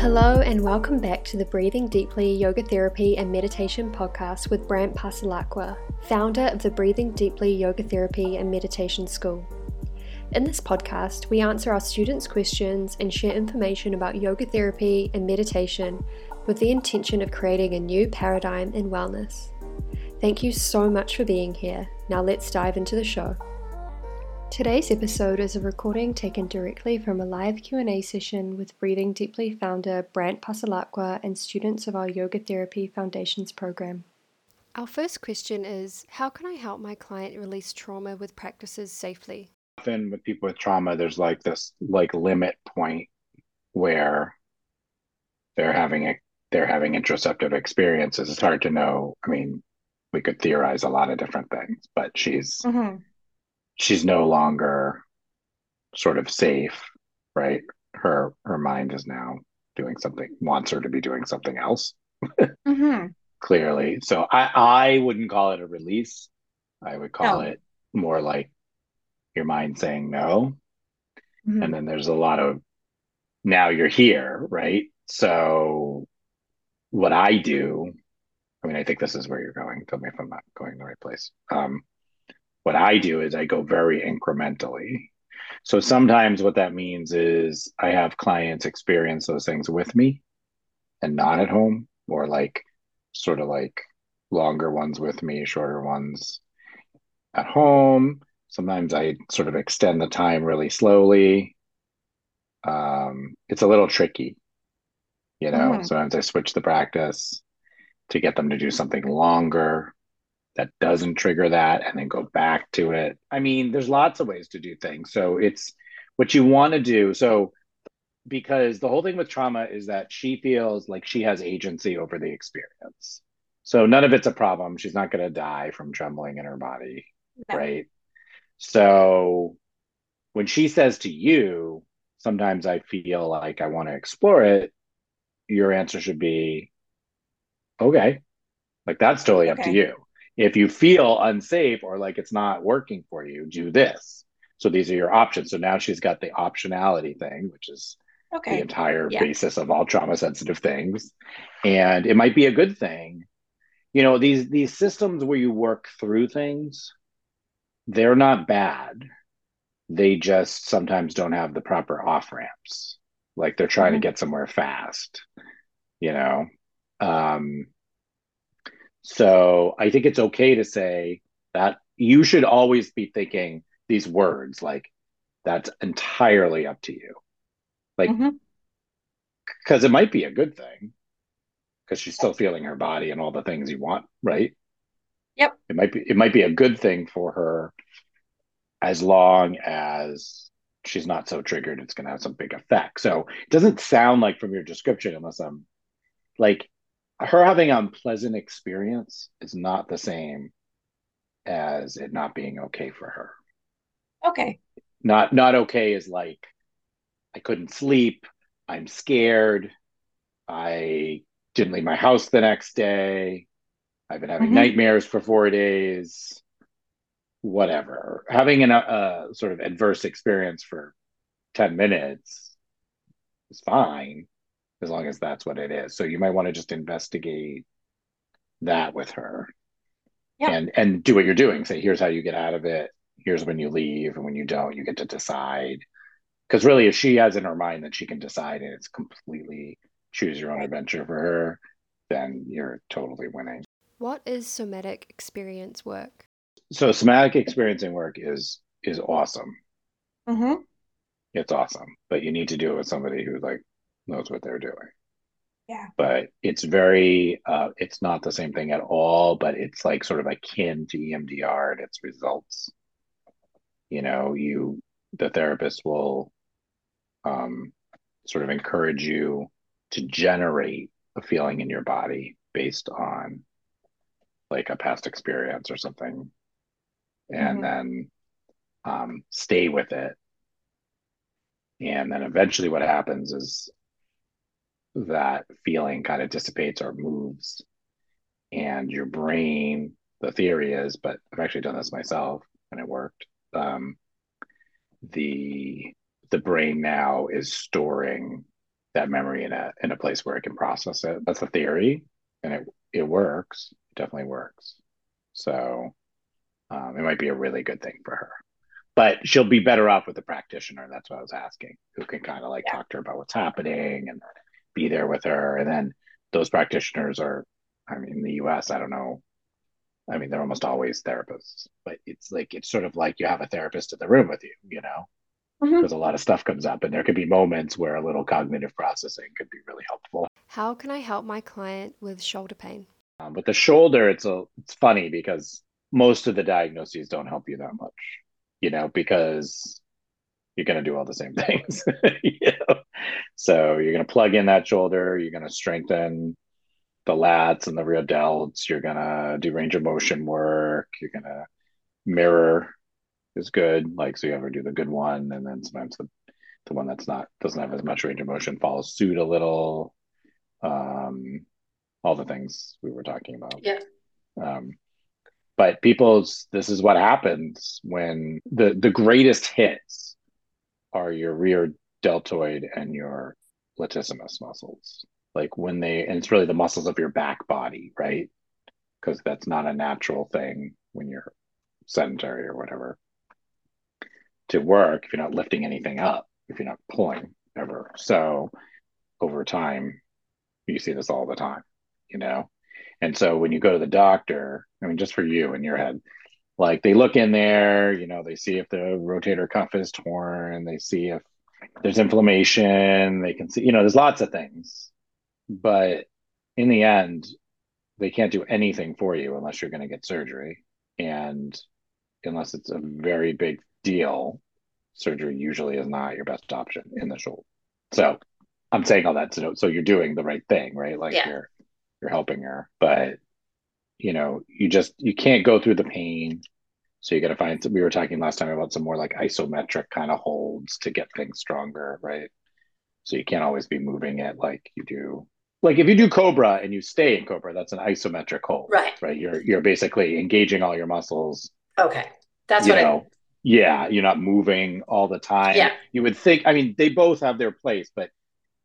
Hello, and welcome back to the Breathing Deeply Yoga Therapy and Meditation podcast with Brandt Passalacqua, founder of the Breathing Deeply Yoga Therapy and Meditation School. In this podcast, we answer our students' questions and share information about yoga therapy and meditation with the intention of creating a new paradigm in wellness. Thank you so much for being here. Now let's dive into the show. Today's episode is a recording taken directly from a live Q&A session with Breathing Deeply founder Brandt Passalacqua and students of our Yoga Therapy Foundations program. Our first question is How can I help my client release trauma with practices safely? Often with people with trauma, there's like this like limit point where they're having a they're having interoceptive experiences. It's hard to know. I mean, we could theorize a lot of different things, but she's mm-hmm she's no longer sort of safe, right? Her her mind is now doing something wants her to be doing something else. mm-hmm. Clearly. So I I wouldn't call it a release. I would call no. it more like your mind saying no. Mm-hmm. And then there's a lot of now you're here, right? So what I do, I mean, I think this is where you're going. Tell me if I'm not going the right place. Um, what I do is I go very incrementally. So sometimes what that means is I have clients experience those things with me and not at home, or like sort of like longer ones with me, shorter ones at home. Sometimes I sort of extend the time really slowly. Um, it's a little tricky, you know. Mm-hmm. Sometimes I switch the practice to get them to do something longer that doesn't trigger that and then go back to it. I mean, there's lots of ways to do things. So it's what you want to do. So because the whole thing with trauma is that she feels like she has agency over the experience. So none of it's a problem. She's not going to die from trembling in her body, no. right? So when she says to you, sometimes I feel like I want to explore it, your answer should be, okay, like that's totally okay. up to you. If you feel unsafe or like it's not working for you, do this. So these are your options. So now she's got the optionality thing, which is okay. the entire yeah. basis of all trauma sensitive things. And it might be a good thing. You know, these these systems where you work through things, they're not bad. They just sometimes don't have the proper off ramps. Like they're trying mm-hmm. to get somewhere fast, you know. Um, so I think it's okay to say that you should always be thinking these words like that's entirely up to you. Like, because mm-hmm. it might be a good thing because she's still feeling her body and all the things you want, right? Yep. It might be it might be a good thing for her as long as she's not so triggered it's going to have some big effect. So it doesn't sound like from your description unless I'm like her having an unpleasant experience is not the same as it not being okay for her. Okay. Not not okay is like I couldn't sleep, I'm scared, I didn't leave my house the next day, I've been having mm-hmm. nightmares for 4 days, whatever. Having an, a sort of adverse experience for 10 minutes is fine as long as that's what it is. So you might want to just investigate that with her. Yeah. And and do what you're doing. Say, here's how you get out of it. Here's when you leave, and when you don't, you get to decide. Because really, if she has in her mind that she can decide and it's completely choose your own adventure for her, then you're totally winning. What is somatic experience work? So somatic experiencing work is is awesome. Mm-hmm. It's awesome, but you need to do it with somebody who like knows what they're doing. Yeah. But it's very, uh, it's not the same thing at all, but it's like sort of akin to EMDR and its results. You know, you, the therapist will um, sort of encourage you to generate a feeling in your body based on like a past experience or something and mm-hmm. then um, stay with it and then eventually what happens is that feeling kind of dissipates or moves and your brain the theory is but i've actually done this myself and it worked um, the the brain now is storing that memory in a in a place where it can process it. That's the theory, and it it works. It definitely works. So um, it might be a really good thing for her. But she'll be better off with a practitioner. That's what I was asking, who can kind of like yeah. talk to her about what's happening and be there with her. And then those practitioners are, I mean, in the US, I don't know. I mean, they're almost always therapists, but it's like, it's sort of like you have a therapist in the room with you, you know? because mm-hmm. a lot of stuff comes up and there could be moments where a little cognitive processing could be really helpful how can i help my client with shoulder pain um, with the shoulder it's a it's funny because most of the diagnoses don't help you that much you know because you're going to do all the same things you know? so you're going to plug in that shoulder you're going to strengthen the lats and the rear delts you're going to do range of motion work you're going to mirror is good. Like so you ever do the good one and then sometimes the the one that's not doesn't have as much range of motion follows suit a little. Um all the things we were talking about. Yeah. Um but people's this is what happens when the the greatest hits are your rear deltoid and your latissimus muscles. Like when they and it's really the muscles of your back body, right? Because that's not a natural thing when you're sedentary or whatever to work if you're not lifting anything up, if you're not pulling ever. So over time, you see this all the time, you know? And so when you go to the doctor, I mean, just for you in your head, like they look in there, you know, they see if the rotator cuff is torn, they see if there's inflammation, they can see, you know, there's lots of things. But in the end, they can't do anything for you unless you're going to get surgery. And unless it's a very big deal, surgery usually is not your best option in the shoulder. So I'm saying all that to know so you're doing the right thing, right? Like yeah. you're you're helping her. But you know, you just you can't go through the pain. So you gotta find we were talking last time about some more like isometric kind of holds to get things stronger, right? So you can't always be moving it like you do like if you do cobra and you stay in cobra that's an isometric hold right right you're you're basically engaging all your muscles okay that's what know, I yeah, you're not moving all the time. Yeah. You would think, I mean, they both have their place, but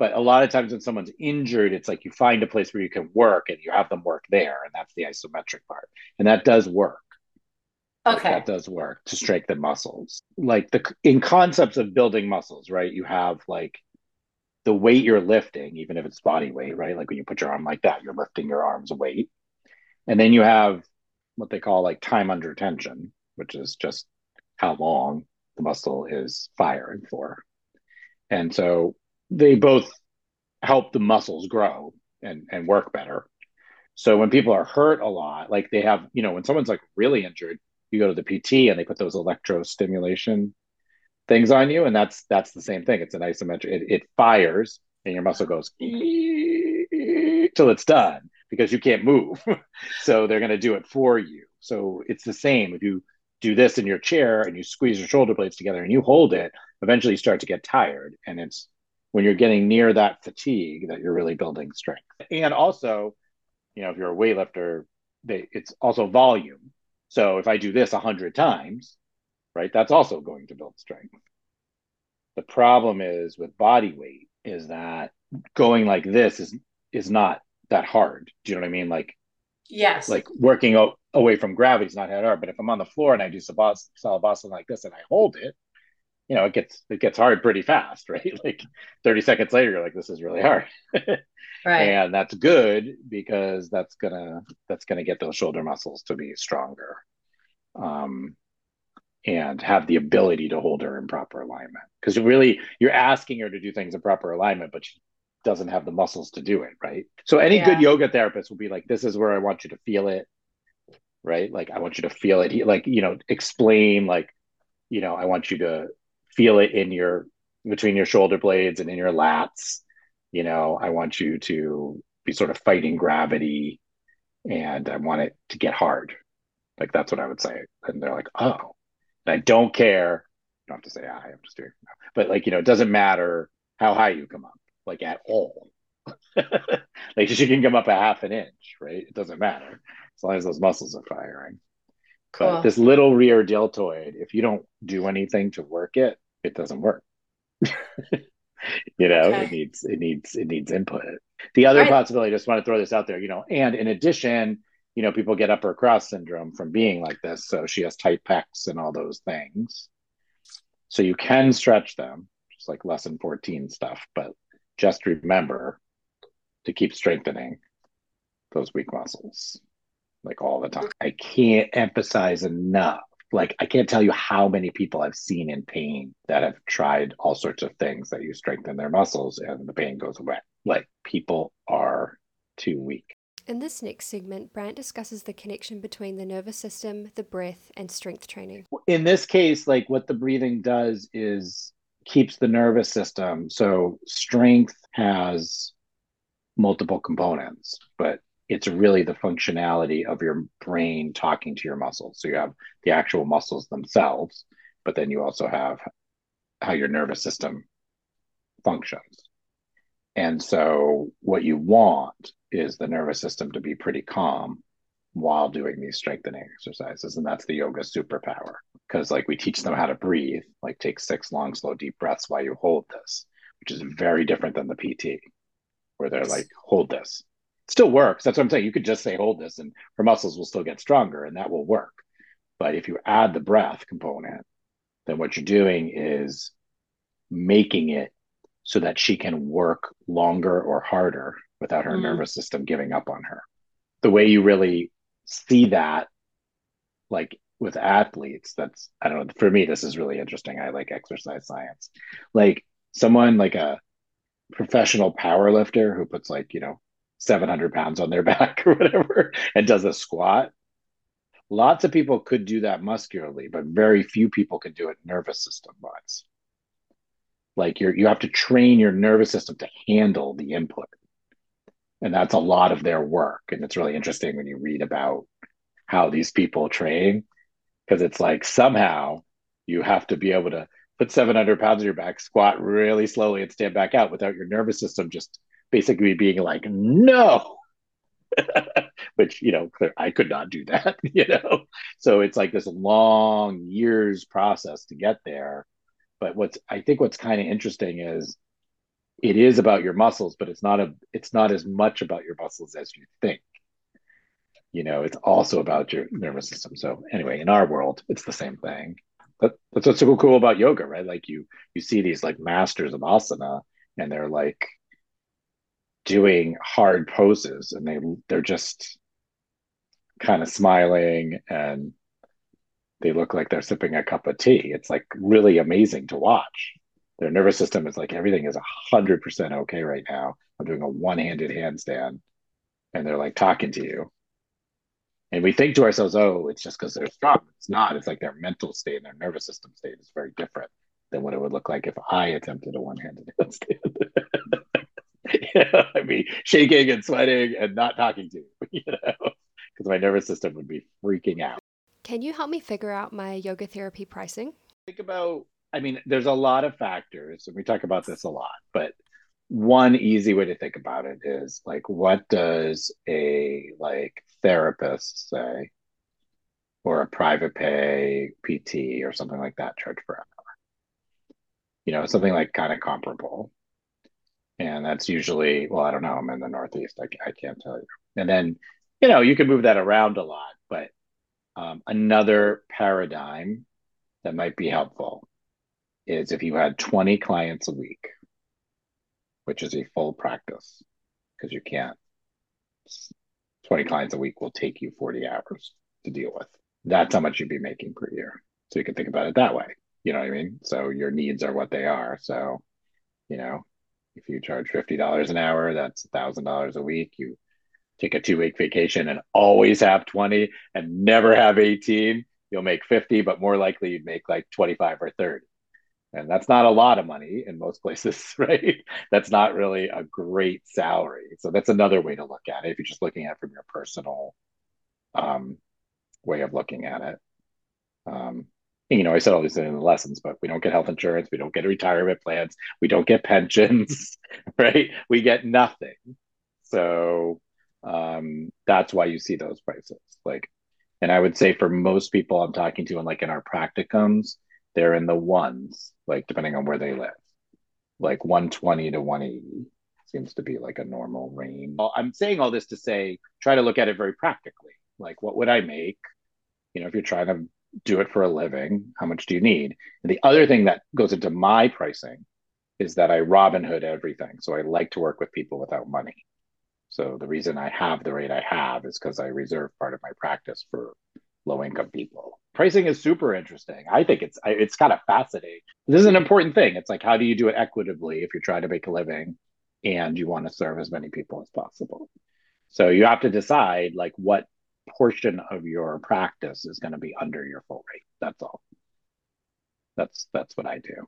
but a lot of times when someone's injured, it's like you find a place where you can work and you have them work there, and that's the isometric part. And that does work. Okay. Like that does work to strengthen muscles. Like the in concepts of building muscles, right? You have like the weight you're lifting, even if it's body weight, right? Like when you put your arm like that, you're lifting your arm's weight. And then you have what they call like time under tension, which is just how long the muscle is firing for. And so they both help the muscles grow and, and work better. So when people are hurt a lot, like they have, you know, when someone's like really injured, you go to the PT and they put those electro stimulation things on you, and that's that's the same thing. It's an isometric. It, it fires, and your muscle goes till it's done because you can't move. so they're going to do it for you. So it's the same if you do this in your chair and you squeeze your shoulder blades together and you hold it, eventually you start to get tired. And it's when you're getting near that fatigue that you're really building strength. And also, you know, if you're a weightlifter, they, it's also volume. So if I do this a hundred times, right, that's also going to build strength. The problem is with body weight is that going like this is is not that hard. Do you know what I mean? Like Yes. Like working out away from gravity is not that hard. But if I'm on the floor and I do salabhasana like this and I hold it, you know, it gets it gets hard pretty fast, right? Like 30 seconds later, you're like, this is really hard. right. And that's good because that's gonna that's gonna get those shoulder muscles to be stronger. Um and have the ability to hold her in proper alignment. Because really you're asking her to do things in proper alignment, but she doesn't have the muscles to do it, right? So any yeah. good yoga therapist will be like, this is where I want you to feel it, right? Like I want you to feel it. Like, you know, explain like, you know, I want you to feel it in your between your shoulder blades and in your lats. You know, I want you to be sort of fighting gravity and I want it to get hard. Like that's what I would say. And they're like, oh, and I don't care. You don't have to say I, I'm just doing, but like, you know, it doesn't matter how high you come up like at all. like she can come up a half an inch, right? It doesn't matter as long as those muscles are firing. Cool. But this little rear deltoid, if you don't do anything to work it, it doesn't work. you know, okay. it needs it needs it needs input. The other right. possibility, I just want to throw this out there, you know, and in addition, you know, people get upper cross syndrome from being like this. So she has tight pecs and all those things. So you can stretch them, just like lesson 14 stuff, but just remember to keep strengthening those weak muscles like all the time. I can't emphasize enough. Like, I can't tell you how many people I've seen in pain that have tried all sorts of things that you strengthen their muscles and the pain goes away. Like, people are too weak. In this next segment, Brandt discusses the connection between the nervous system, the breath, and strength training. In this case, like what the breathing does is keeps the nervous system. So, strength has multiple components, but it's really the functionality of your brain talking to your muscles. So you have the actual muscles themselves, but then you also have how your nervous system functions. And so what you want is the nervous system to be pretty calm while doing these strengthening exercises. And that's the yoga superpower. Because like we teach them how to breathe, like take six long, slow, deep breaths while you hold this, which is very different than the PT, where they're like, hold this still works. That's what I'm saying. You could just say hold this and her muscles will still get stronger and that will work. But if you add the breath component, then what you're doing is making it so that she can work longer or harder without her mm. nervous system giving up on her. The way you really see that, like with athletes, that's, I don't know, for me, this is really interesting. I like exercise science. Like someone like a professional power lifter who puts like, you know, 700 pounds on their back or whatever and does a squat. Lots of people could do that muscularly, but very few people can do it nervous system wise. Like you're, you have to train your nervous system to handle the input. And that's a lot of their work. And it's really interesting when you read about how these people train, because it's like somehow you have to be able to put 700 pounds on your back, squat really slowly, and stand back out without your nervous system just basically being like, no. Which, you know, I could not do that, you know? So it's like this long years process to get there. But what's, I think what's kind of interesting is it is about your muscles, but it's not a, it's not as much about your muscles as you think. You know, it's also about your nervous system. So anyway, in our world, it's the same thing. But that's what's so cool about yoga, right? Like you, you see these like masters of asana, and they're like doing hard poses and they they're just kind of smiling and they look like they're sipping a cup of tea. It's like really amazing to watch. Their nervous system is like everything is hundred percent okay right now. I'm doing a one-handed handstand, and they're like talking to you. And we think to ourselves, oh, it's just because they're strong. It's not. It's like their mental state and their nervous system state is very different than what it would look like if I attempted a one-handed handstand. I'd be shaking and sweating and not talking to you, you know, because my nervous system would be freaking out. Can you help me figure out my yoga therapy pricing? Think about, I mean, there's a lot of factors, and we talk about this a lot, but one easy way to think about it is like, what does a like therapist say, or a private pay PT or something like that charge per hour? You know, something like kind of comparable and that's usually well i don't know i'm in the northeast i, I can't tell you. And then you know you can move that around a lot but um, another paradigm that might be helpful is if you had 20 clients a week which is a full practice because you can't 20 clients a week will take you 40 hours to deal with. That's how much you'd be making per year. So you can think about it that way you know what i mean? So your needs are what they are so you know if you charge $50 an hour, that's $1,000 a week. You take a two week vacation and always have 20 and never have 18, you'll make 50, but more likely you'd make like 25 or 30. And that's not a lot of money in most places, right? That's not really a great salary. So that's another way to look at it if you're just looking at it from your personal um, way of looking at it. Um, you know, I said all these in the lessons, but we don't get health insurance, we don't get retirement plans, we don't get pensions, right? We get nothing. So um, that's why you see those prices. Like, and I would say for most people I'm talking to, and like in our practicums, they're in the ones, like depending on where they live. like 120 to 180 seems to be like a normal range. I'm saying all this to say, try to look at it very practically. Like, what would I make? You know, if you're trying to do it for a living, how much do you need? And the other thing that goes into my pricing is that I Robin Hood everything. So I like to work with people without money. So the reason I have the rate I have is because I reserve part of my practice for low income people. Pricing is super interesting. I think it's it's kind of fascinating. This is an important thing. It's like how do you do it equitably if you're trying to make a living and you want to serve as many people as possible. So you have to decide like what portion of your practice is going to be under your full rate. That's all. That's that's what I do.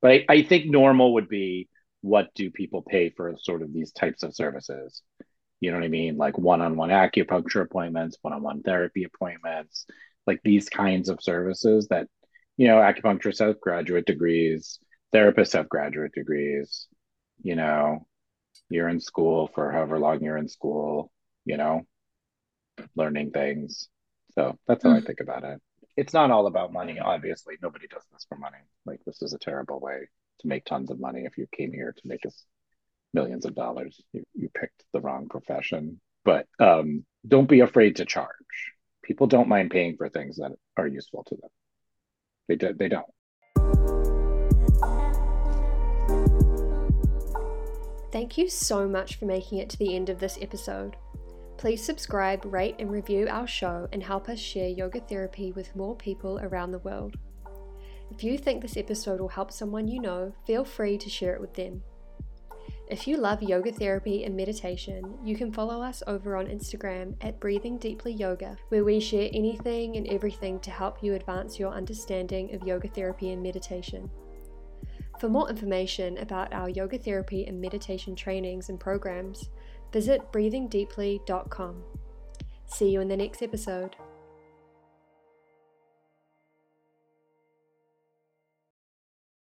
But I, I think normal would be what do people pay for sort of these types of services? You know what I mean? Like one-on-one acupuncture appointments, one-on-one therapy appointments, like these kinds of services that, you know, acupuncturists have graduate degrees, therapists have graduate degrees, you know, you're in school for however long you're in school, you know, learning things. So that's how mm. I think about it. It's not all about money, obviously. Nobody does this for money. Like this is a terrible way to make tons of money if you came here to make us millions of dollars. You, you picked the wrong profession. But um, don't be afraid to charge. People don't mind paying for things that are useful to them. They do, they don't. Thank you so much for making it to the end of this episode. Please subscribe, rate, and review our show and help us share yoga therapy with more people around the world. If you think this episode will help someone you know, feel free to share it with them. If you love yoga therapy and meditation, you can follow us over on Instagram at Breathing Deeply Yoga, where we share anything and everything to help you advance your understanding of yoga therapy and meditation. For more information about our yoga therapy and meditation trainings and programs, visit breathingdeeply.com. See you in the next episode.